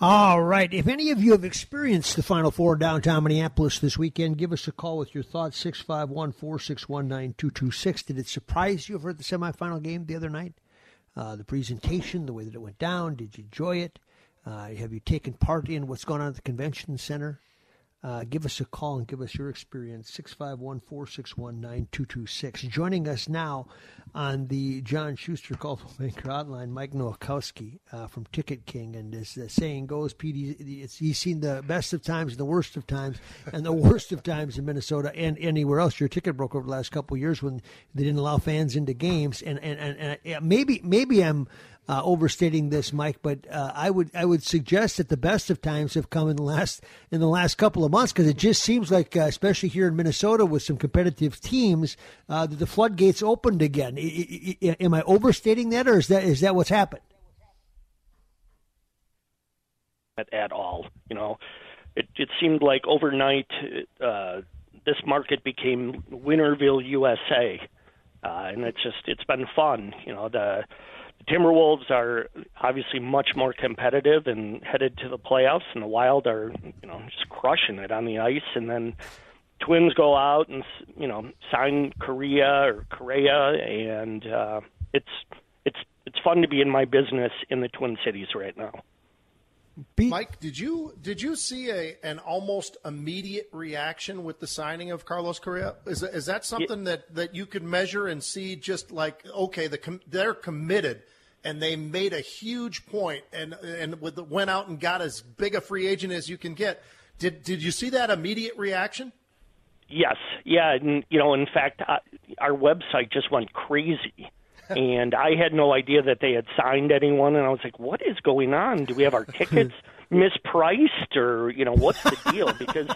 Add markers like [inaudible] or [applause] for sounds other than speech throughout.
All right. If any of you have experienced the Final Four downtown Minneapolis this weekend, give us a call with your thoughts, 651 461 9226. Did it surprise you for the semifinal game the other night? Uh, the presentation, the way that it went down, did you enjoy it? Uh, have you taken part in what's going on at the convention center? Uh, give us a call and give us your experience. 651 461 9226. Joining us now on the John Schuster Coldwell Banker Hotline, Mike Nowakowski uh, from Ticket King. And as the saying goes, Pete, he's, he's seen the best of times and the worst of times, and the [laughs] worst of times in Minnesota and anywhere else. You're ticket broker over the last couple years when they didn't allow fans into games. And, and, and, and maybe, maybe I'm uh, overstating this, Mike, but uh, I would I would suggest that the best of times have come in the last in the last couple of months because it just seems like, uh, especially here in Minnesota with some competitive teams, uh, that the floodgates opened again. I, I, I, am I overstating that, or is that is that what's happened? At, at all, you know, it it seemed like overnight uh, this market became Winterville, USA, uh, and it's just it's been fun, you know the Timberwolves are obviously much more competitive and headed to the playoffs, and the Wild are, you know, just crushing it on the ice. And then Twins go out and you know sign Correa or Correa, and uh, it's it's it's fun to be in my business in the Twin Cities right now. Mike, did you did you see a an almost immediate reaction with the signing of Carlos Correa? Is is that something yeah. that, that you could measure and see? Just like okay, the they're committed and they made a huge point and and with the, went out and got as big a free agent as you can get. Did did you see that immediate reaction? Yes, yeah, and you know, in fact, uh, our website just went crazy. And I had no idea that they had signed anyone, and I was like, "What is going on? Do we have our tickets [laughs] mispriced, or you know, what's the deal?" Because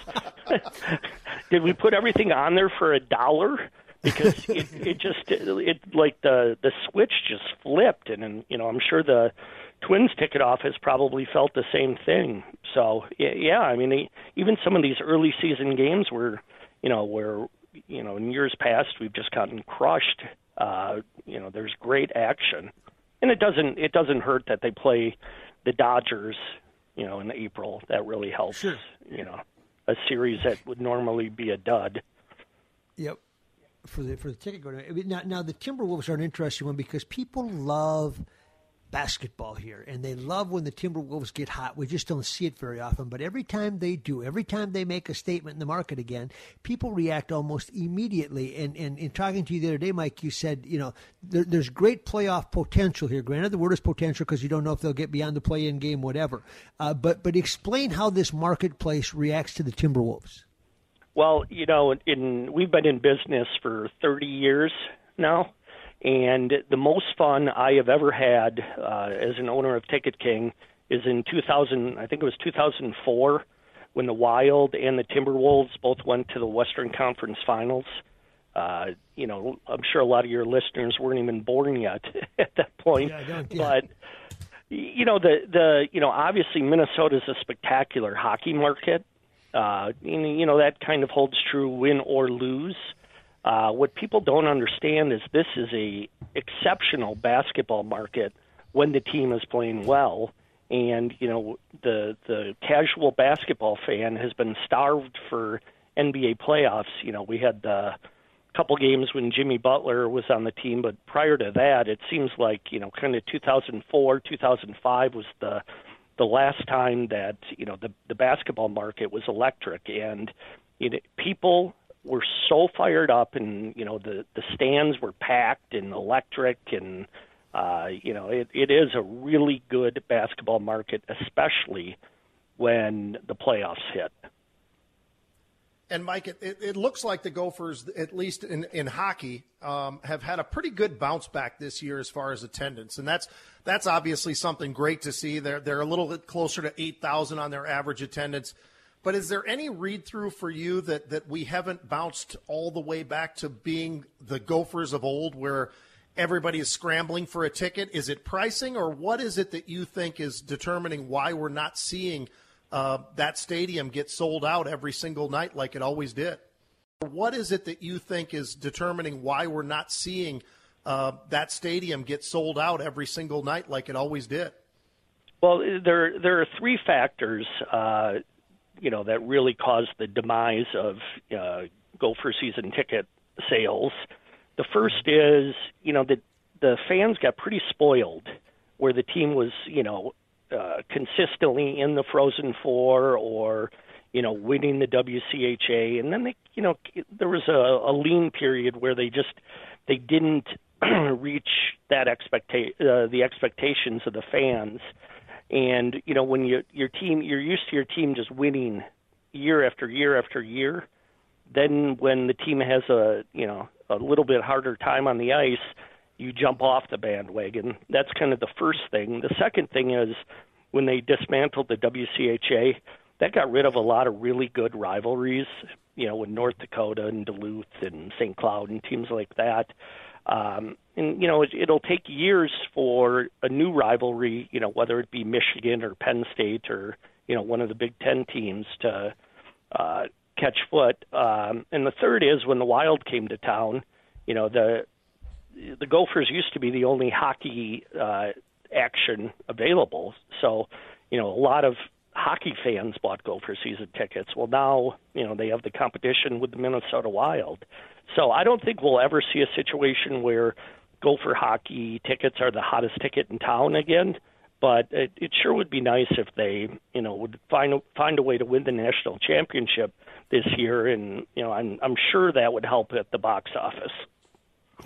[laughs] did we put everything on there for a dollar? because it, it just it, like the the switch just flipped, and, and you know I'm sure the Twins ticket office probably felt the same thing. So yeah, I mean even some of these early season games were you know where you know in years past we've just gotten crushed. Uh, you know there's great action, and it doesn't it doesn't hurt that they play the Dodgers. You know in April that really helps. Sure. You know a series that would normally be a dud. Yep for the for the ticket going. Now, now the Timberwolves are an interesting one because people love basketball here, and they love when the Timberwolves get hot. We just don't see it very often, but every time they do, every time they make a statement in the market again, people react almost immediately. And, and in talking to you the other day, Mike, you said, you know, there, there's great playoff potential here. Granted, the word is potential because you don't know if they'll get beyond the play-in game, whatever. Uh, but but explain how this marketplace reacts to the Timberwolves. Well, you know, in we've been in business for 30 years now, and the most fun I have ever had uh, as an owner of Ticket King is in 2000. I think it was 2004 when the Wild and the Timberwolves both went to the Western Conference Finals. Uh, you know, I'm sure a lot of your listeners weren't even born yet [laughs] at that point, yeah, yeah. but you know the the you know obviously Minnesota is a spectacular hockey market uh, you know that kind of holds true win or lose. Uh, Uh, what people don't understand is this is a exceptional basketball market when the team is playing well, and you know the the casual basketball fan has been starved for NBA playoffs. You know we had the couple games when Jimmy Butler was on the team, but prior to that, it seems like you know, kind of 2004, 2005 was the the last time that you know the the basketball market was electric, and you know, people were so fired up, and you know the the stands were packed and electric, and uh, you know it, it is a really good basketball market, especially when the playoffs hit. And Mike, it, it, looks like the Gophers, at least in, in hockey, um, have had a pretty good bounce back this year as far as attendance, and that's that's obviously something great to see. They're they're a little bit closer to eight thousand on their average attendance. But is there any read through for you that that we haven't bounced all the way back to being the Gophers of old, where everybody is scrambling for a ticket? Is it pricing, or what is it that you think is determining why we're not seeing? uh, that stadium get sold out every single night like it always did. What is it that you think is determining why we're not seeing uh, that stadium get sold out every single night like it always did? Well, there there are three factors, uh, you know, that really caused the demise of uh, Gopher season ticket sales. The first is, you know, that the fans got pretty spoiled, where the team was, you know, uh, consistently in the Frozen Four or you know winning the WCHA, and then they you know there was a, a lean period where they just they didn't [clears throat] reach that expecta- uh, the expectations of the fans. And you know when you your team you're used to your team just winning year after year after year, then when the team has a you know a little bit harder time on the ice, you jump off the bandwagon. That's kind of the first thing. The second thing is when they dismantled the WCHA, that got rid of a lot of really good rivalries, you know, with North Dakota and Duluth and St. Cloud and teams like that. Um, and you know, it, it'll take years for a new rivalry, you know, whether it be Michigan or Penn State or you know one of the Big Ten teams to uh, catch foot. Um, and the third is when the Wild came to town. You know, the the Gophers used to be the only hockey uh, action available. So, you know, a lot of hockey fans bought Gopher season tickets. Well, now, you know, they have the competition with the Minnesota Wild. So I don't think we'll ever see a situation where Gopher hockey tickets are the hottest ticket in town again. But it, it sure would be nice if they, you know, would find find a way to win the national championship this year, and you know, I'm I'm sure that would help at the box office.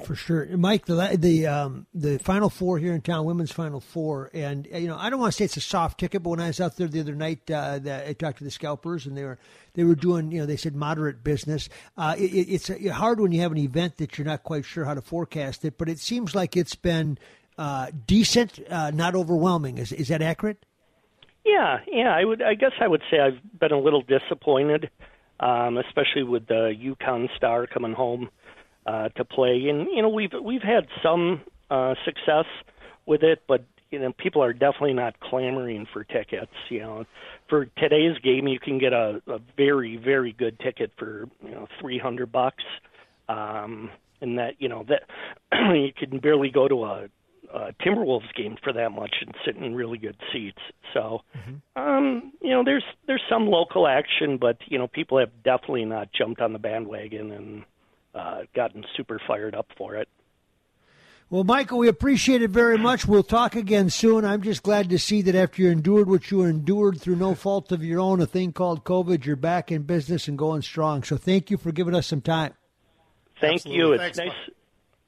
For sure, Mike. The the um, the Final Four here in town, women's Final Four, and you know I don't want to say it's a soft ticket, but when I was out there the other night, uh, the, I talked to the scalpers, and they were they were doing you know they said moderate business. Uh, it, it's hard when you have an event that you're not quite sure how to forecast it, but it seems like it's been uh, decent, uh, not overwhelming. Is is that accurate? Yeah, yeah. I would. I guess I would say I've been a little disappointed, um, especially with the UConn star coming home uh, to play. And you know, we've we've had some uh, success with it, but you know, people are definitely not clamoring for tickets. You know, for today's game, you can get a, a very very good ticket for you know three hundred bucks, um, and that you know that [clears throat] you can barely go to a uh, Timberwolves game for that much and sit in really good seats. So, mm-hmm. um, you know, there's there's some local action, but you know, people have definitely not jumped on the bandwagon and uh, gotten super fired up for it. Well, Michael, we appreciate it very much. We'll talk again soon. I'm just glad to see that after you endured what you endured through no fault of your own, a thing called COVID, you're back in business and going strong. So thank you for giving us some time. Thank Absolutely. you. It's Thanks, nice.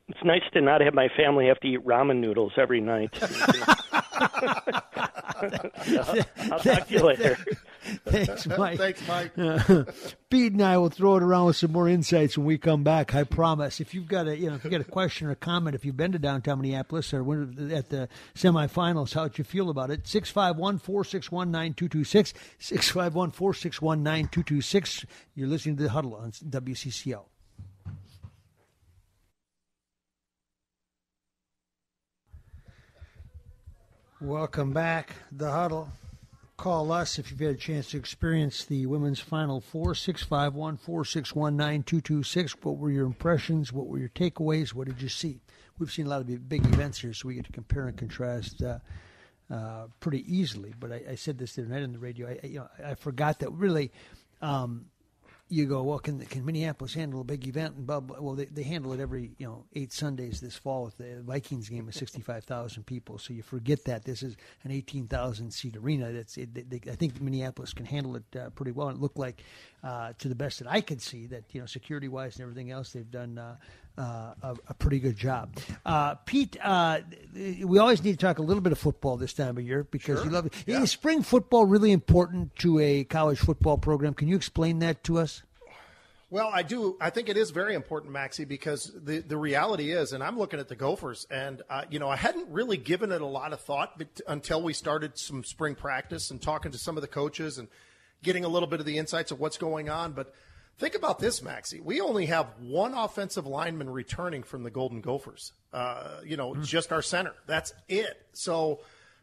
It's nice to not have my family have to eat ramen noodles every night. [laughs] [laughs] I'll talk to you later. [laughs] [laughs] Thanks, [laughs] Mike. Thanks, Mike. [laughs] Pete and I will throw it around with some more insights when we come back. I promise. If you've got a, you know, if you got a question or a comment, if you've been to downtown Minneapolis or at the semifinals, how would you feel about it? 651 461 9226. 651 461 9226. You're listening to the huddle on WCCO. Welcome back. The huddle. Call us if you've had a chance to experience the women's Final Four, 651 461 9226. What were your impressions? What were your takeaways? What did you see? We've seen a lot of big events here, so we get to compare and contrast uh, uh, pretty easily. But I, I, said this the other night on the radio. I, you know, I forgot that really um, you go, well, can can Minneapolis handle a big event? And blah, blah. well, they, they handle it every you know eight Sundays this fall with the Vikings game of sixty five thousand people. So you forget that this is an eighteen thousand seat arena. That's it, they, I think Minneapolis can handle it uh, pretty well. And it looked like, uh, to the best that I can see, that you know security wise and everything else, they've done. Uh, uh, a, a, pretty good job. Uh, Pete, uh, we always need to talk a little bit of football this time of year because sure. you love it. Yeah. Is spring football really important to a college football program? Can you explain that to us? Well, I do. I think it is very important, Maxie, because the, the reality is, and I'm looking at the Gophers, and uh, you know, I hadn't really given it a lot of thought until we started some spring practice and talking to some of the coaches and getting a little bit of the insights of what's going on. But think about this, Maxie. We only have one offensive lineman returning from the Golden Gophers. Uh, you know, mm. just our center. That's it. So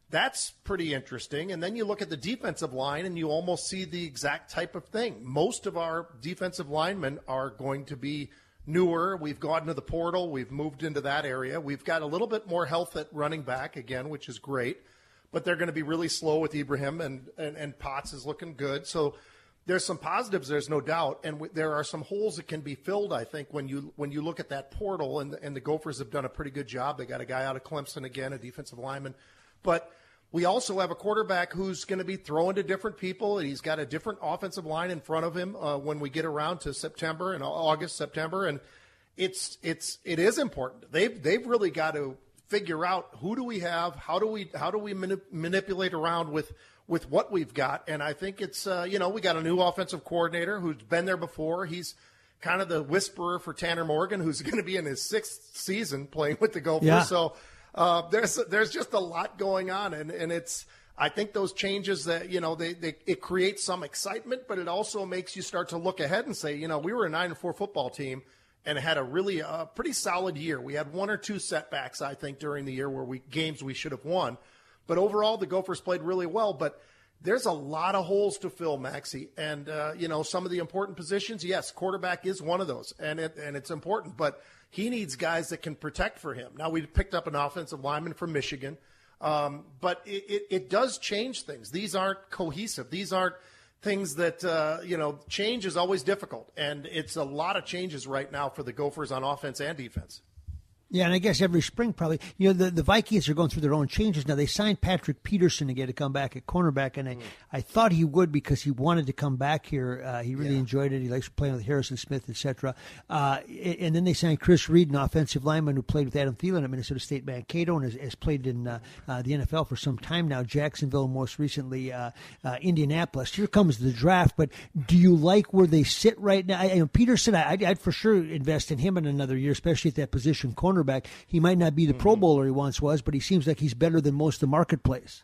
that's pretty interesting. And then you look at the defensive line and you almost see the exact type of thing. Most of our defensive linemen are going to be newer. We've gone to the portal. We've moved into that area. We've got a little bit more health at running back again, which is great. But they're going to be really slow with Ibrahim and, and, and Potts is looking good. So there's some positives, there's no doubt, and w- there are some holes that can be filled. I think when you when you look at that portal, and and the Gophers have done a pretty good job. They got a guy out of Clemson again, a defensive lineman, but we also have a quarterback who's going to be throwing to different people, and he's got a different offensive line in front of him uh, when we get around to September and August, September, and it's it's it is important. They've they've really got to figure out who do we have, how do we how do we manip- manipulate around with with what we've got, and I think it's uh, you know we got a new offensive coordinator who's been there before. He's kind of the whisperer for Tanner Morgan, who's [laughs] going to be in his sixth season playing with the Gophers. Yeah. So uh, there's there's just a lot going on, and and it's I think those changes that you know they, they it creates some excitement, but it also makes you start to look ahead and say, you know, we were a nine and four football team and had a really uh, pretty solid year. We had one or two setbacks, I think, during the year where we games we should have won, but overall the Gophers played really well. But there's a lot of holes to fill, Maxie, and uh, you know some of the important positions. Yes, quarterback is one of those, and it and it's important, but he needs guys that can protect for him. Now, we picked up an offensive lineman from Michigan, um, but it, it, it, does change things. These aren't cohesive. These aren't things that, uh, you know, change is always difficult. And it's a lot of changes right now for the Gophers on offense and defense. Yeah, and I guess every spring probably. You know, the, the Vikings are going through their own changes now. They signed Patrick Peterson to get to come back at cornerback, and I, mm. I thought he would because he wanted to come back here. Uh, he really yeah. enjoyed it. He likes playing with Harrison Smith, etc. Uh, and then they signed Chris Reed, an offensive lineman who played with Adam Thielen at Minnesota State Mankato and has, has played in uh, uh the NFL for some time now. Jacksonville, most recently uh, uh, Indianapolis. Here comes the draft, but do you like where they sit right now? I, you know, Peterson, I, I'd for sure invest in him in another year, especially at that position, corner quarterback. He might not be the mm-hmm. Pro Bowler he once was, but he seems like he's better than most of the marketplace.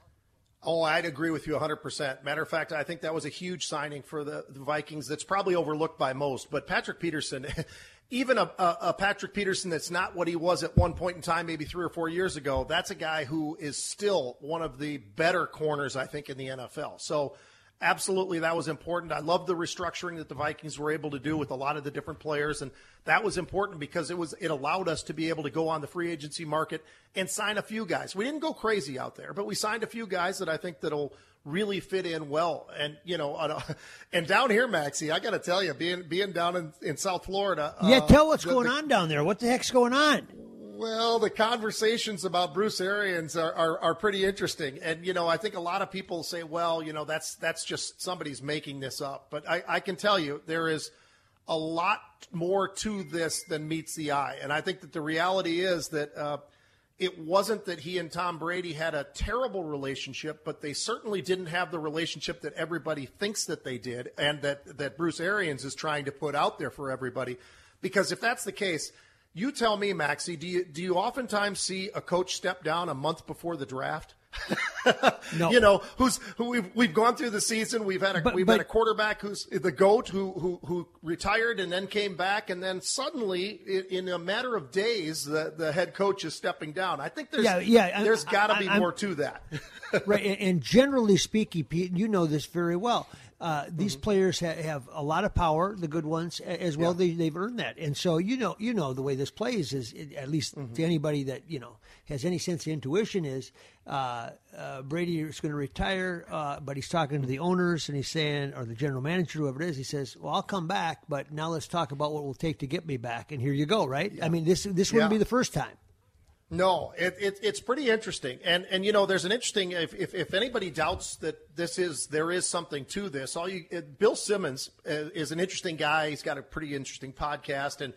Oh, I'd agree with you 100%. Matter of fact, I think that was a huge signing for the, the Vikings that's probably overlooked by most. But Patrick Peterson, [laughs] even a, a, a, Patrick Peterson that's not what he was at one point in time, maybe three or four years ago, that's a guy who is still one of the better corners, I think, in the NFL. So absolutely that was important. I love the restructuring that the Vikings were able to do with a lot of the different players and that was important because it was it allowed us to be able to go on the free agency market and sign a few guys. We didn't go crazy out there, but we signed a few guys that I think that'll really fit in well. And you know, [laughs] and down here, Maxie, I got to tell you, being being down in, in South Florida. Yeah, uh, tell what's the, going the, on down there. What the heck's going on? Well, the conversations about Bruce Arians are, are, are, pretty interesting. And, you know, I think a lot of people say, well, you know, that's, that's just somebody's making this up. But I, I can tell you there is a lot more to this than meets the eye. And I think that the reality is that uh, it wasn't that he and Tom Brady had a terrible relationship, but they certainly didn't have the relationship that everybody thinks that they did and that, that Bruce Arians is trying to put out there for everybody. Because if that's the case – you tell me, Maxie, do you do you oftentimes see a coach step down a month before the draft? [laughs] no. You know, who's who we've we've gone through the season. We've had a but, we've but, had a quarterback who's the goat who who who retired and then came back, and then suddenly in, a matter of days, the the head coach is stepping down. I think there's yeah, yeah there's got to be I'm, more to that. [laughs] right, and generally speaking, Pete, you know this very well uh, these mm-hmm. players ha- have a lot of power, the good ones as well. Yeah. They, they've earned that, and so you know, you know, the way this plays is at least mm-hmm. to anybody that you know has any sense of intuition is uh, uh, Brady is going to retire, uh, but he's talking to the owners and he's saying, or the general manager, whoever it is, he says, "Well, I'll come back, but now let's talk about what it will take to get me back." And here you go, right? Yeah. I mean, this this wouldn't be the first time. No, it, it, it's pretty interesting, and and you know, there's an interesting. If, if, if anybody doubts that this is there is something to this, all you Bill Simmons uh, is an interesting guy. He's got a pretty interesting podcast, and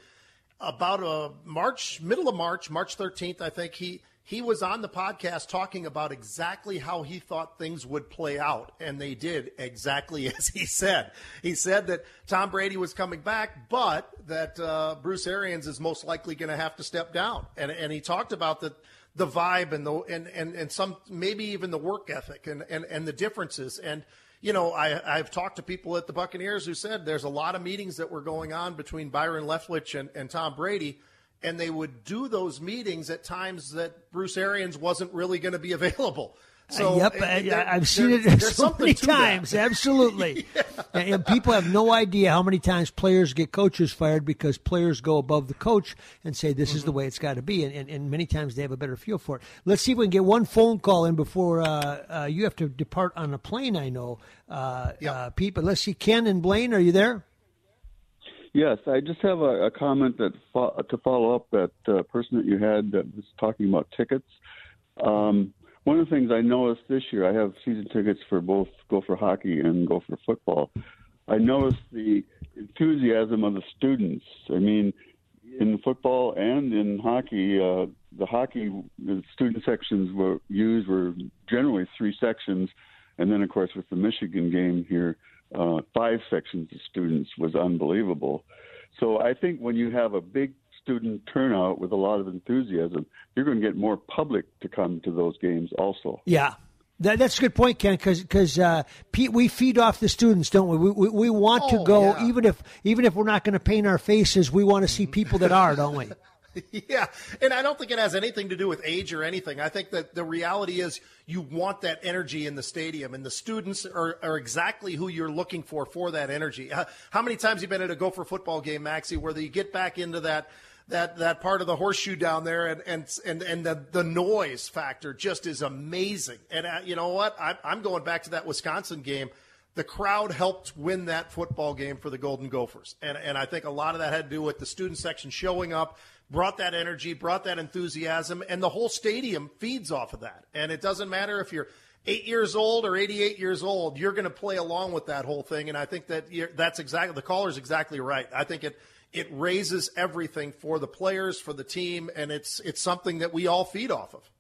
about a March, middle of March, March 13th, I think he he was on the podcast talking about exactly how he thought things would play out, and they did exactly [laughs] as he said. He said that Tom Brady was coming back, but that uh, Bruce Arians is most likely going to have to step down, and and he talked about the the vibe and the and and, and some maybe even the work ethic and and, and the differences and you know, I, I've talked to people at the Buccaneers who said there's a lot of meetings that were going on between Byron Leftwich and, and Tom Brady and they would do those meetings at times that Bruce Arians wasn't really going to be available. So, yep, there, I've seen it so many times. Absolutely, [laughs] yeah. and people have no idea how many times players get coaches fired because players go above the coach and say this mm-hmm. is the mm-hmm. way it's got to be, and, and, and, many times they have a better feel for it. Let's see if we can get one phone call in before uh, uh, you have to depart on a plane. I know, uh, yep. Uh, Pete, but let's see. Ken and Blaine, are you there? Yes, I just have a, a comment that fo- to follow up that uh, person that you had that was talking about tickets. Um, one of the things I noticed this year, I have season tickets for both Gopher hockey and Gopher football. I noticed the enthusiasm of the students. I mean, in football and in hockey, uh, the hockey the student sections were used were generally three sections, and then of course with the Michigan game here, uh, five sections of students was unbelievable. So I think when you have a big student turnout with a lot of enthusiasm, you're going to get more public to come to those games also. Yeah. That, that's a good point, Ken. Because because uh, Pete, we feed off the students, don't we? We we, we want oh, to go, yeah. even if even if we're not going to paint our faces. We want to see people that are, don't we? [laughs] [laughs] yeah, and I don't think it has anything to do with age or anything. I think that the reality is you want that energy in the stadium, and the students are, are exactly who you're looking for for that energy. How many times you been at a Gopher football game, Maxie, where you get back into that that that part of the horseshoe down there, and and and, and the, the noise factor just is amazing. And uh, you know what? I, I'm going back to that Wisconsin game the crowd helped win that football game for the Golden Gophers. And, and I think a lot of that had to do with the student section showing up, brought that energy, brought that enthusiasm, and the whole stadium feeds off of that. And it doesn't matter if you're eight years old or 88 years old, you're going to play along with that whole thing. And I think that that's exactly the caller's exactly right. I think it it raises everything for the players, for the team, and it's it's something that we all feed off of.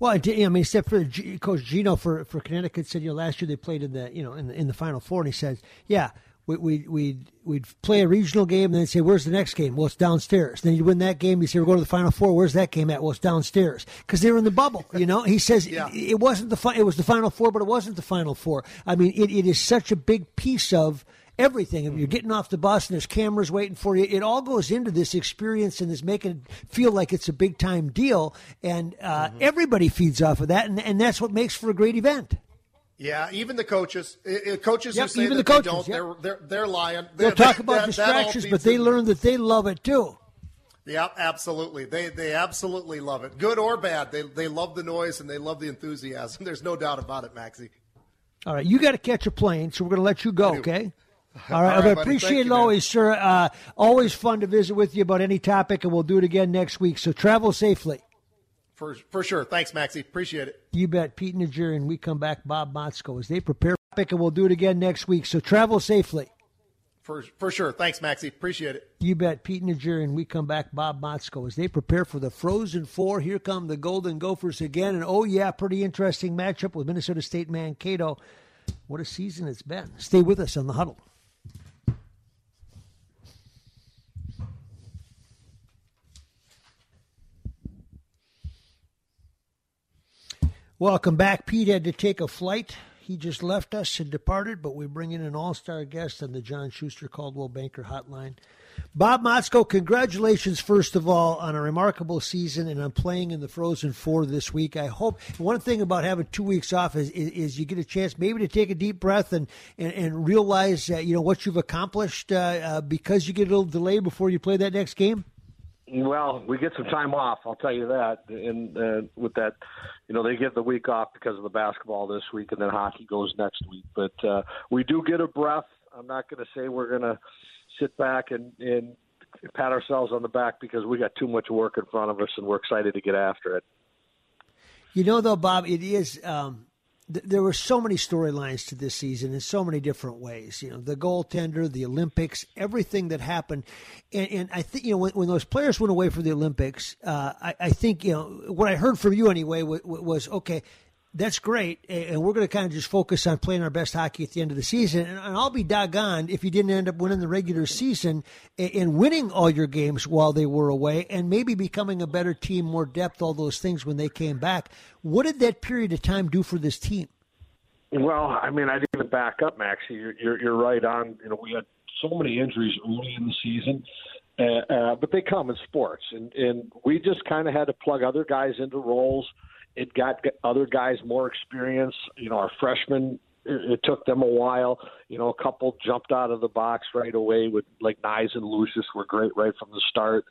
Well, I mean, except for Coach Geno for, for Connecticut said, you know, last year they played in the, you know, in the, in the Final Four, and he says, yeah, we, we, we'd, we'd play a regional game and then say, where's the next game? Well, it's downstairs. Then you win that game. You say, we're going to the Final Four. Where's that game at? Well, it's downstairs because they were in the bubble. You know, he says yeah. it, it, wasn't the fi- it was the Final Four, but it wasn't the Final Four. I mean, it, it is such a big piece of everything. If you're mm-hmm. getting off the bus and there's cameras waiting for you, it all goes into this experience and is making it feel like it's a big time deal. And uh, mm-hmm. everybody feeds off of that, and, and that's what makes for a great event. Yeah, even the coaches, coaches yep, even the coaches, don't, yep. they're, they're, they're lying. They'll they're, talk about that, distractions, that but they learn that they love it too. Yeah, absolutely. They they absolutely love it, good or bad. They they love the noise and they love the enthusiasm. [laughs] There's no doubt about it, Maxie. All right, you got to catch a plane, so we're going to let you go. Okay. [laughs] All right, All right I appreciate it always, sir. Uh, always fun to visit with you about any topic, and we'll do it again next week. So travel safely. For, for sure. Thanks, Maxie. Appreciate it. You bet. Pete Najarian, and we come back, Bob Motzko, as they prepare and we'll do it again next week. So travel safely. For, for sure. Thanks, Maxie. Appreciate it. You bet. Pete Najarian, and we come back, Bob Motzko, as they prepare for the Frozen Four. Here come the Golden Gophers again. And oh, yeah, pretty interesting matchup with Minnesota State Mankato. What a season it's been. Stay with us on the huddle. Welcome back. Pete had to take a flight. He just left us and departed, but we bring in an all star guest on the John Schuster Coldwell Banker Hotline. Bob Motzko, congratulations, first of all, on a remarkable season and on playing in the Frozen Four this week. I hope one thing about having two weeks off is, is, is you get a chance maybe to take a deep breath and, and, and realize uh, you know what you've accomplished uh, uh, because you get a little delay before you play that next game. Well, we get some time off. I'll tell you that. And uh, with that, you know, they get the week off because of the basketball this week, and then hockey goes next week. But uh, we do get a breath. I'm not going to say we're going to sit back and, and pat ourselves on the back because we got too much work in front of us, and we're excited to get after it. You know, though, Bob, it is. Um, there were so many storylines to this season in so many different ways. You know, the goaltender, the Olympics, everything that happened, and, and I think you know when, when, those players went away for the Olympics, uh, I, I, think you know what I heard from you anyway was, was okay that's great, and we're going to kind of just focus on playing our best hockey at the end of the season. And I'll be doggone if you didn't end up winning the regular season and winning all your games while they were away, and maybe becoming a better team, more depth, all those things when they came back. What did that period of time do for this team? Well, I mean, I didn't even back up, Maxie. You're, you're, you're right on. You know, we had so many injuries early in the season. Uh, uh, but they come in sports, and, and we just kind of had to plug other guys into roles it got other guys more experience. You know, our freshmen, it, took them a while. You know, a couple jumped out of the box right away with like Knies and Lucius were great right from the start.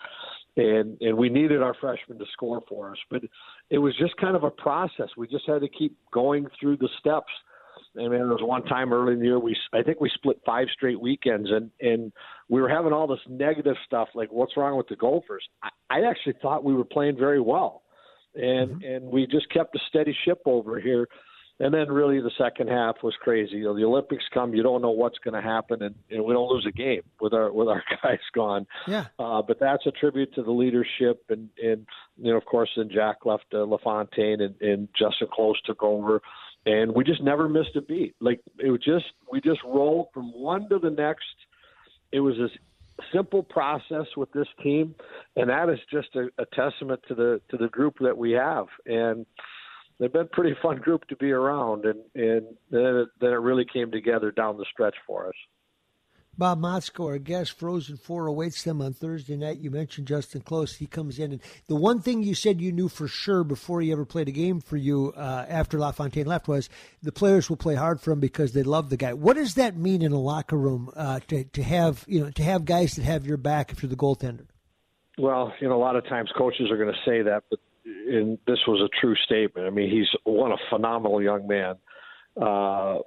And and we needed our freshmen to score for us, but it was just kind of a process. We just had to keep going through the steps. I mean, there was one time early in the year we I think we split five straight weekends, and and we were having all this negative stuff like what's wrong with the Gophers. I, I actually thought we were playing very well and mm-hmm. and we just kept a steady ship over here. And then really the second half was crazy. You know, the Olympics come, you don't know what's going to happen, and, and we don't lose a game with our with our [laughs] guys gone. Yeah. Uh, but that's a tribute to the leadership, and and you know, of course, then Jack left uh, LaFontaine, and, and Justen Close took over, and we just never missed a beat. Like it was just we just rolled from one to the next. It was as simple process with this team, and that is just a, a testament to the to the group that we have. And they've been a pretty fun group to be around, and and then it, then it really came together down the stretch for us. Bob Motzko, our guest, Frozen Four awaits them on Thursday night. You mentioned Justen Close. He comes in. And the one thing you said you knew for sure before he ever played a game for you uh, after LaFontaine left was the players will play hard for him because they love the guy. What does that mean in a locker room uh, to, to have you know to have guys that have your back if you're the goaltender? Well, you know, a lot of times coaches are going to say that, but in, this was a true statement. I mean, he's one a phenomenal young man. Uh,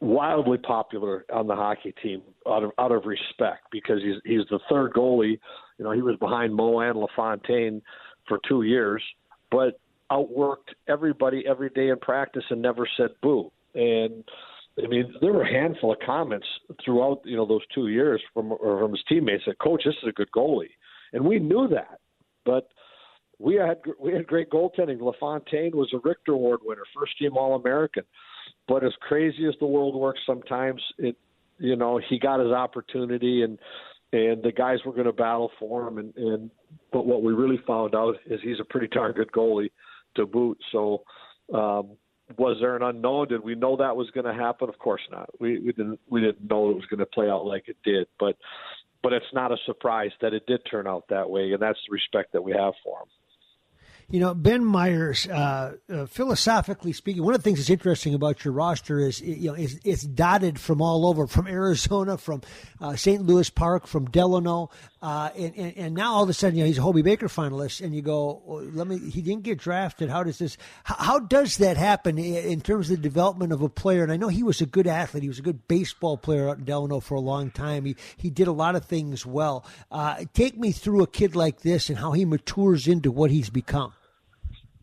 wildly popular on the hockey team out of out of respect because he's he's the third goalie. You know, he was behind Moe and LaFontaine for two years, but outworked everybody every day in practice and never said boo. And I mean, there were a handful of comments throughout you know those two years from from his teammates that, "Coach, this is a good goalie," and we knew that, but. We had we had great goaltending. LaFontaine was a Richter Award winner, first team All American. But as crazy as the world works, sometimes it, you know, he got his opportunity and and the guys were going to battle for him. And, and but what we really found out is he's a pretty darn good goalie to boot. So um, was there an unknown? Did we know that was going to happen? Of course not. We, we didn't we didn't know it was going to play out like it did. But but it's not a surprise that it did turn out that way, and that's the respect that we have for him. You know, Ben Meyers, uh, uh, philosophically speaking, one of the things that's interesting about your roster is, you know, it's dotted from all over, from Arizona, from uh, St. Louis Park, from Delano, uh, and, and, and, now all of a sudden, you know, he's a Hobey Baker finalist, and you go, well, let me, he didn't get drafted. How does this, how, how, does that happen in terms of the development of a player? And I know he was a good athlete. He was a good baseball player out in Delano for a long time. He, he did a lot of things well. Uh, take me through a kid like this and how he matures into what he's become.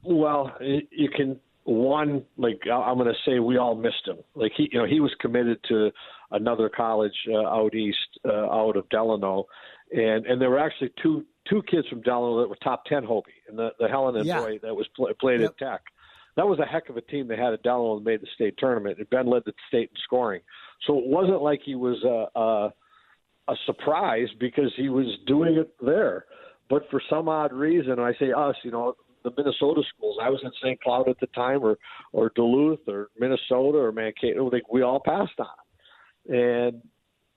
Well, you can one like I'm going to say we all missed him. Like he, you know, he was committed to another college uh, out east, uh, out of Delano, and and there were actually two two kids from Delano that were top ten Hobey, and the the Halonen yeah. boy that was play, played yep. at Tech. That was a heck of a team they had at Delano and made the state tournament. And Ben led the state in scoring, so it wasn't like he was a, a a surprise because he was doing it there. But for some odd reason, I say us, you know, the Minnesota schools. I was in St. Cloud at the time, or or Duluth, or Minnesota, or Mankato. Like we all passed on and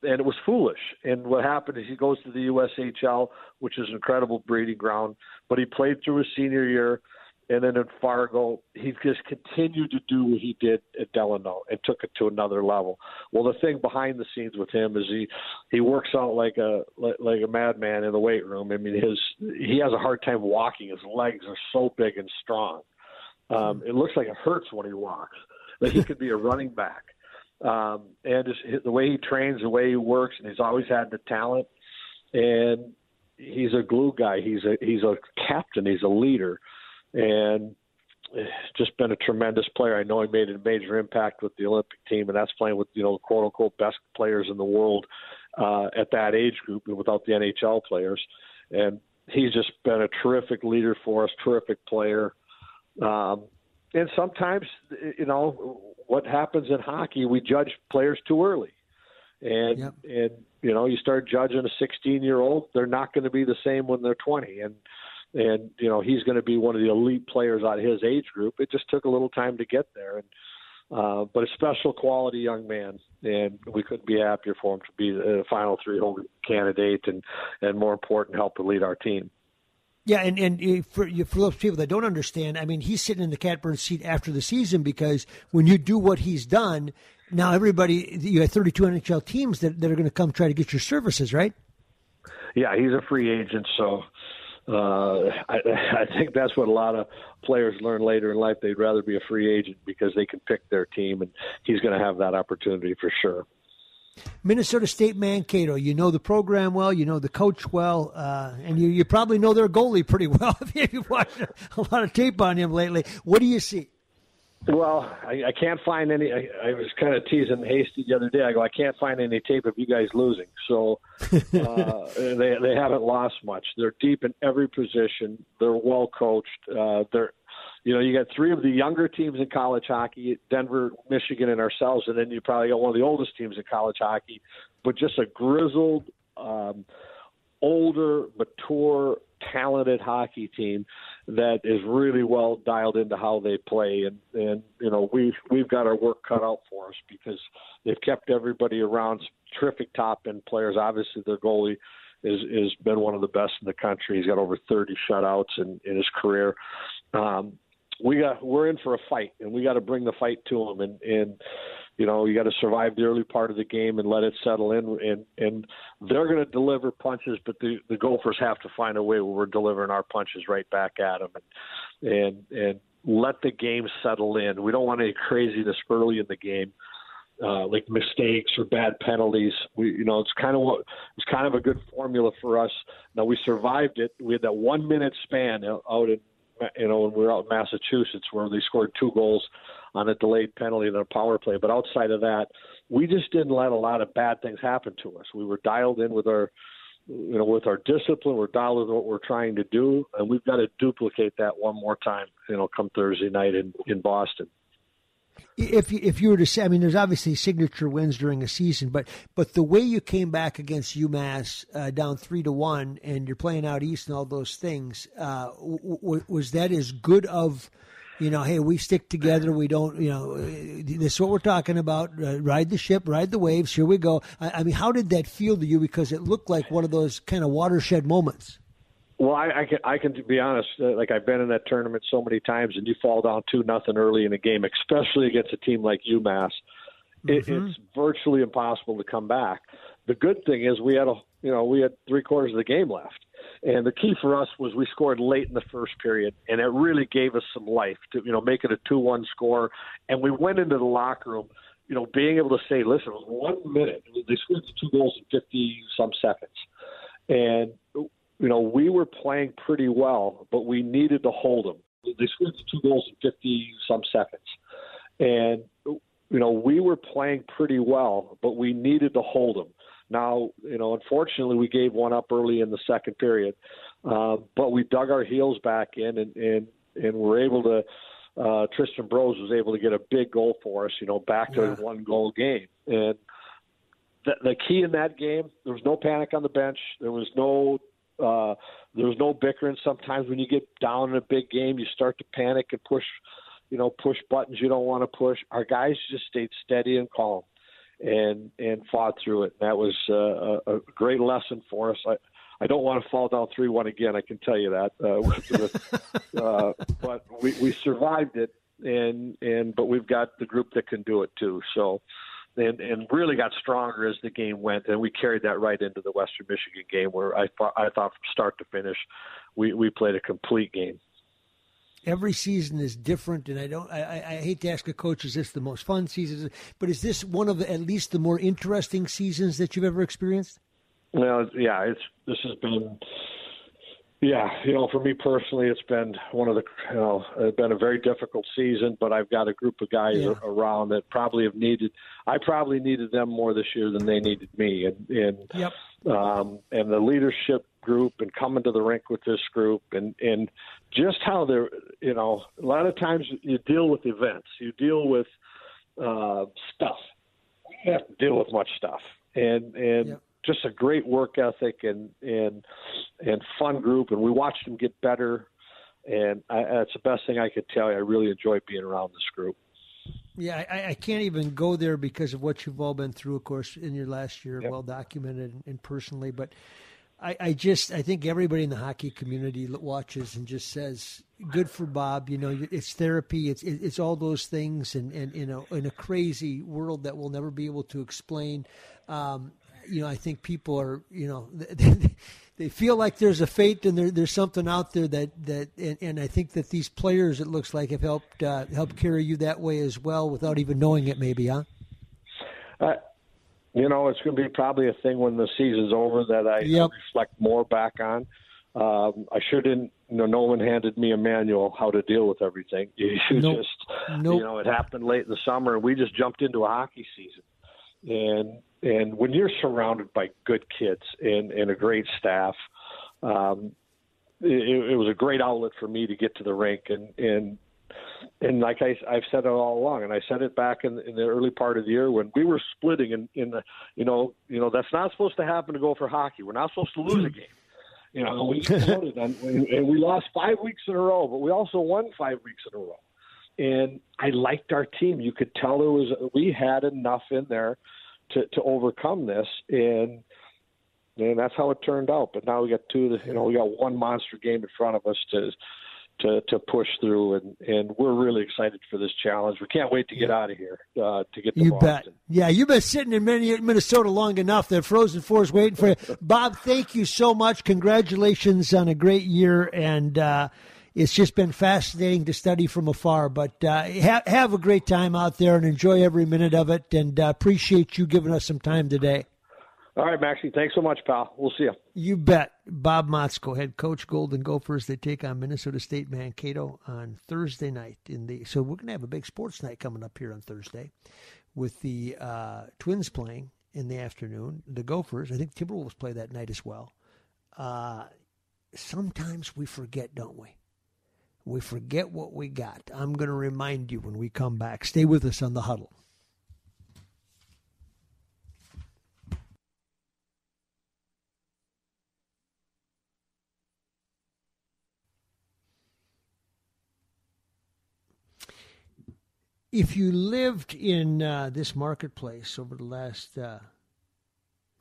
and it was foolish. And what happened is he goes to the USHL, which is an incredible breeding ground. But he played through his senior year, and then in Fargo, he just continued to do what he did at Delano and took it to another level. Well, the thing behind the scenes with him is he he works out like a like, like a madman in the weight room. I mean, his he has a hard time walking. His legs are so big and strong. Um, it looks like it hurts when he walks. That he could be a running back um, and his, the way he trains, the way he works, and he's always had the talent. And he's a glue guy. He's a he's a captain. He's a leader, and just been a tremendous player. I know he made a major impact with the Olympic team, and that's playing with you know quote unquote best players in the world uh, at that age group, without the NHL players. And he's just been a terrific leader for us, terrific player. Um, and sometimes, you know, what happens in hockey, we judge players too early. And yep. and you know, you start judging a 16 year old, they're not going to be the same when they're 20. And and you know, he's going to be one of the elite players out of his age group. It just took a little time to get there. And uh, but a special quality young man, and we couldn't be happier for him to be the final three Hobey candidate, and and more important, help to lead our team. Yeah, and and for for those people that don't understand, I mean, he's sitting in the catbird seat after the season because when you do what he's done, now everybody you have 32 NHL teams that, that are going to come try to get your services, right? Yeah, he's a free agent, so uh, I, [laughs] I think that's what a lot of players learn later in life. They'd rather be a free agent because they can pick their team, and he's going to have that opportunity for sure. Minnesota State Mankato. You know the program well, you know the coach well, uh, and you, you probably know their goalie pretty well [laughs] if you've watched a lot of tape on him lately. What do you see? Well, I, I can't find any. I, I was kind of teasing Hasty the other day. I go, I can't find any tape of you guys losing. So [laughs] uh, they they haven't lost much. They're deep in every position. They're well coached. Uh, they're you know, you got three of the younger teams in college hockey, Denver, Michigan, and ourselves, and then you probably got one of the oldest teams in college hockey, but just a grizzled, um, older, mature, talented hockey team that is really well dialed into how they play. And and you know we've we've got our work cut out for us because they've kept everybody around terrific top end players. Obviously their goalie is is been one of the best in the country. He's got over 30 shutouts in in his career. Um we got we're in for a fight, and we got to bring the fight to them, and and you know you got to survive the early part of the game and let it settle in, and and they're going to deliver punches, but the the Gophers have to find a way where we're delivering our punches right back at them, and and and let the game settle in. We don't want any craziness early in the game. Uh, like mistakes or bad penalties. We, you know, it's kind of what it's kind of a good formula for us. Now we survived it. We had that one minute span out in you know, when we were out in Massachusetts where they scored two goals on a delayed penalty and a power play. But outside of that, we just didn't let a lot of bad things happen to us. We were dialed in with our you know, with our discipline, we're dialed in what we're trying to do, and we've got to duplicate that one more time, you know, come Thursday night in, in Boston if you, if you were to say, I mean, there's obviously signature wins during a season, but but the way you came back against UMass uh, down three to one, and you're playing out east and all those things, uh, w- was that as good of, you know, hey, we stick together, we don't, you know, this is what we're talking about. Uh, ride the ship, ride the waves. Here we go. I, I mean, how did that feel to you? Because it looked like one of those kind of watershed moments. Well, I, I can I can be honest. Uh, like I've been in that tournament so many times, and you fall down two nothing early in a game, especially against a team like UMass. It, mm-hmm. It's virtually impossible to come back. The good thing is we had a you know we had three quarters of the game left, and the key for us was we scored late in the first period, and it really gave us some life to you know make it a two one score, and we went into the locker room. You know, being able to say, listen, it was one minute. They scored two goals in 50 some seconds. And you know, we were playing pretty well, but we needed to hold them. They scored two goals in 50 some seconds. And, you know, we were playing pretty well, but we needed to hold them. Now, you know, unfortunately, we gave one up early in the second period, uh, but we dug our heels back in and, and, and were able to. Uh, Tristan Broz was able to get a big goal for us, you know, back to yeah. a one goal game. And the, the key in that game, there was no panic on the bench. There was no Uh, there's no bickering. Sometimes when you get down in a big game, you start to panic and push, you know, push buttons you don't want to push. Our guys just stayed steady and calm, and and fought through it. And that was uh, a, great lesson for us. I, I don't want to fall down three one again. I can tell you that. Uh, [laughs] with, uh, but we, we survived it, and and but we've got the group that can do it too. So, and and really got stronger as the game went, and we carried that right into the Western Michigan game, where I thought I thought from start to finish, we we played a complete game. Every season is different, and I don't. I, I hate to ask a coach, is this the most fun season? But is this one of the, at least the more interesting seasons that you've ever experienced? Well, yeah, it's this has been yeah, you know, for me personally, it's been one of the, you know, it's been a very difficult season. But I've got a group of guys yeah. around that probably have needed. I probably needed them more this year than they needed me, and and yep. um, and the leadership group and coming to the rink with this group and and just how they're, you know, a lot of times you deal with events, you deal with uh, stuff. We have to deal with much stuff, and and. Yep just a great work ethic and and and fun group, and we watched them get better. And I, that's the best thing I could tell you. I really enjoy being around this group. Yeah, I, I, can't even go there because of what you've all been through, of course, in your last year, yep. well documented and, and personally. But I, I, just, I think everybody in the hockey community watches and just says, "Good for Bob." You know, it's therapy. It's it's all those things, and and you know, in a crazy world that we'll never be able to explain. Um, you know, I think people are, you know, [laughs] they, they feel like there's a fate and there, there's something out there that that, and, and, I think that these players, it looks like, have helped uh, help carry you that way as well, without even knowing it, maybe, huh? Uh, you know, it's going to be probably a thing when the season's over that I yep. reflect more back on. Um, I sure didn't. You know, no one handed me a manual how to deal with everything. [laughs] You, nope. just, nope. you know, it happened late in the summer, and we just jumped into a hockey season. And and when you're surrounded by good kids and, and a great staff, um, it, it was a great outlet for me to get to the rink and and and like I, I've said it all along, and I said it back in, in the early part of the year when we were splitting in, in the, you know, you know that's not supposed to happen to Gopher hockey. We're not supposed to lose a game. You know, we started on, and we lost five weeks in a row, but we also won five weeks in a row. And I liked our team. You could tell there was we had enough in there to to overcome this, and and that's how it turned out. But now we got two. You know, we got one monster game in front of us to to to push through, and and we're really excited for this challenge. We can't wait to get out of here uh, to get to you Boston. bet. Yeah, you've been sitting in Minnesota long enough. That Frozen Four is waiting for you. [laughs] Bob, thank you so much. Congratulations on a great year, and. Uh, it's just been fascinating to study from afar. But uh, ha- have a great time out there and enjoy every minute of it. And uh, appreciate you giving us some time today. All right, Maxie. Thanks so much, pal. We'll see you. You bet. Bob Motzko, head coach, Golden Gophers. They take on Minnesota State Mankato on Thursday night. In the so we're going to have a big sports night coming up here on Thursday, with the uh, Twins playing in the afternoon. The Gophers. I think Timberwolves play that night as well. Uh, sometimes we forget, don't we? We forget what we got. I'm going to remind you when we come back. Stay with us on the huddle. If you lived in uh, this marketplace over the last uh,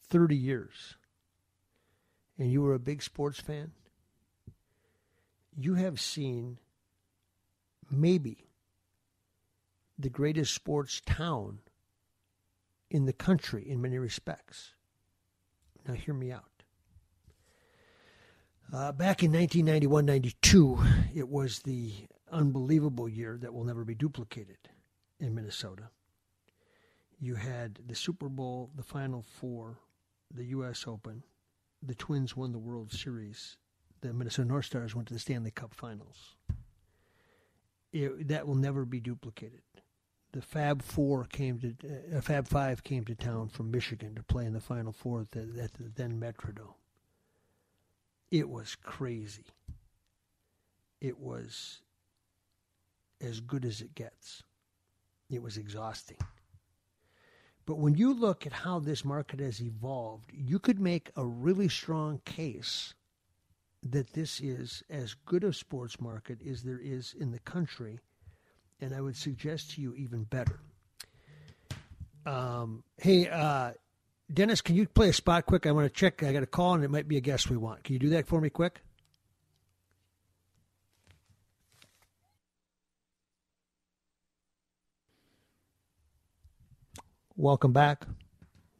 30 years and you were a big sports fan, you have seen maybe the greatest sports town in the country in many respects. Now, hear me out. Uh, back in 1991 92, it was the unbelievable year that will never be duplicated in Minnesota. You had the Super Bowl, the Final Four, the U.S. Open. The Twins won the World Series the Minnesota North Stars went to the Stanley Cup Finals. It, that will never be duplicated. The Fab Four came to uh, Fab Five came to town from Michigan to play in the Final Four at the, at the then Metrodome. It was crazy. It was as good as it gets. It was exhausting. But when you look at how this market has evolved, you could make a really strong case that this is as good a sports market as there is in the country, and I would suggest to you even better. Um, hey, uh, Dennis, can you play a spot quick? I want to check. I got a call, and it might be a guest we want. Can you do that for me quick? Welcome back.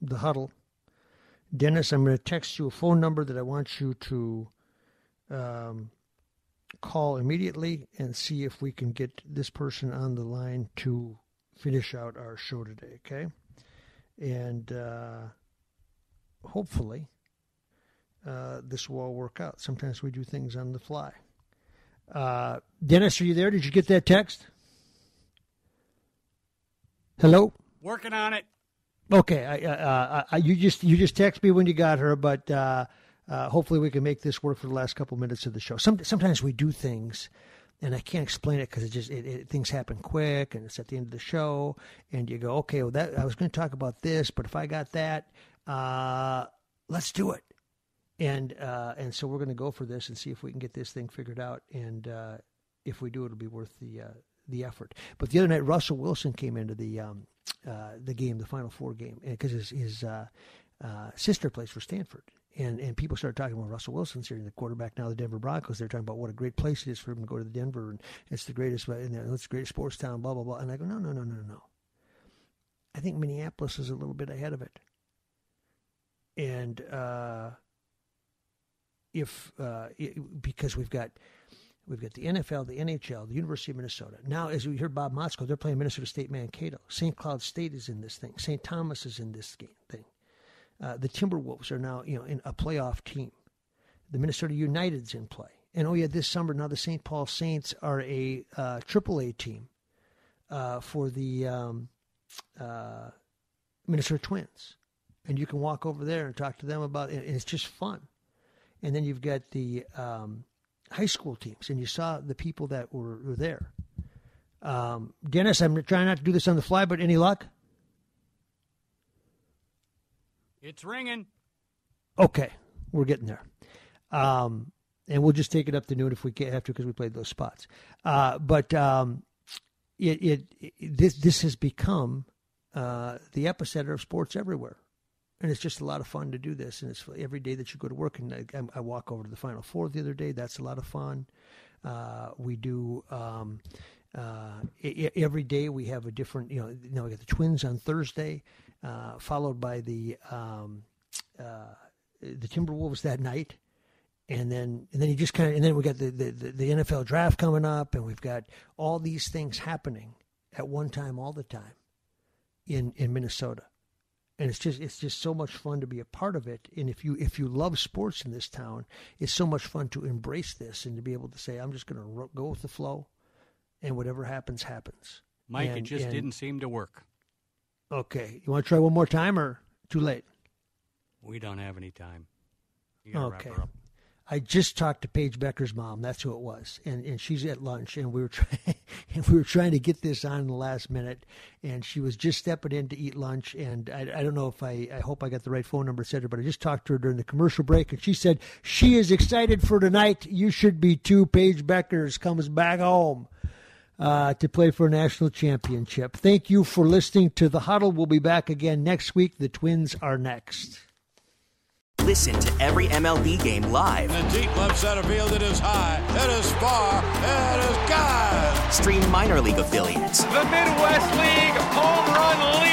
The huddle. Dennis, I'm going to text you a phone number that I want you to um, call immediately and see if we can get this person on the line to finish out our show today, okay? And uh, hopefully uh, this will all work out. Sometimes we do things on the fly. Uh, Dennis, are you there? Did you get that text? Hello? Working on it. Okay, I, uh, I, you just you just text me when you got her, but uh, uh, hopefully we can make this work for the last couple minutes of the show. Some, sometimes we do things, and I can't explain it because it just it, it, things happen quick, and it's at the end of the show, and you go, okay, well that I was going to talk about this, but if I got that, uh, let's do it, and uh, and so we're going to go for this and see if we can get this thing figured out, and uh, if we do, it'll be worth the the effort. But the other night, Russell Wilson came into the um, uh, the game, the Final Four game, because his, his uh, uh, sister plays for Stanford. And and people started talking about Russell Wilson's here, in the quarterback now the Denver Broncos. They're talking about what a great place it is for him to go to the Denver, and it's the greatest, and it's the greatest sports town, blah blah blah. And I go, no, no, no, no, no. I think Minneapolis is a little bit ahead of it. And uh, if uh, it, because we've got We've got the NFL, the NHL, the University of Minnesota. Now, as we heard Bob Motzko, they're playing Minnesota State Mankato. St. Cloud State is in this thing. St. Thomas is in this game thing. Uh, the Timberwolves are now, you know, in a playoff team. The Minnesota United's in play. And oh yeah, this summer now the St. Paul Saints are a uh, AAA team uh, for the um, uh, Minnesota Twins, and you can walk over there and talk to them about it. And it's just fun. And then you've got the um, high school teams, and you saw the people that were, were there. Um, Dennis, I'm trying not to do this on the fly, but any luck? It's ringing. Okay, we're getting there. Um, and we'll just take it up to noon if we have to because we played those spots. Uh, but um, it, it, it, this this has become uh, the epicenter of sports everywhere and it's just a lot of fun to do this. And it's every day that you go to work, and I, I walk over to the Final Four the other day. That's a lot of fun. Uh, we do um, uh, every day. We have a different. You know, know, we got the Twins on Thursday, uh, followed by the um, uh, the Timberwolves that night. And then, and then you just kind of, and then we got the, the, the NFL draft coming up, and we've got all these things happening at one time, all the time, in in Minnesota. And it's just it's just so much fun to be a part of it. And if you if you love sports in this town it's so much fun to embrace this and to be able to say i'm just going to go with the flow and whatever happens happens. Mike and, it just and, didn't seem to work okay you want to try one more time or too late we don't have any time okay I just talked to Paige Bueckers' mom. That's who it was, and and she's at lunch, and we were [laughs] trying [laughs] and we were trying to get this on in the last minute, and she was just stepping in to eat lunch, and I, I don't know if I I hope I got the right phone number, etc. But I just talked to her during the commercial break, and she said she is excited for tonight. You should be too. Paige Bueckers comes back home. Uh, to play for a national championship. Thank you for listening to The Huddle. We'll be back again next week. The Twins are next. Listen to every MLB game live. In the deep left center field, it is high, it is far, it is God. Stream minor league affiliates. The Midwest League home run leader.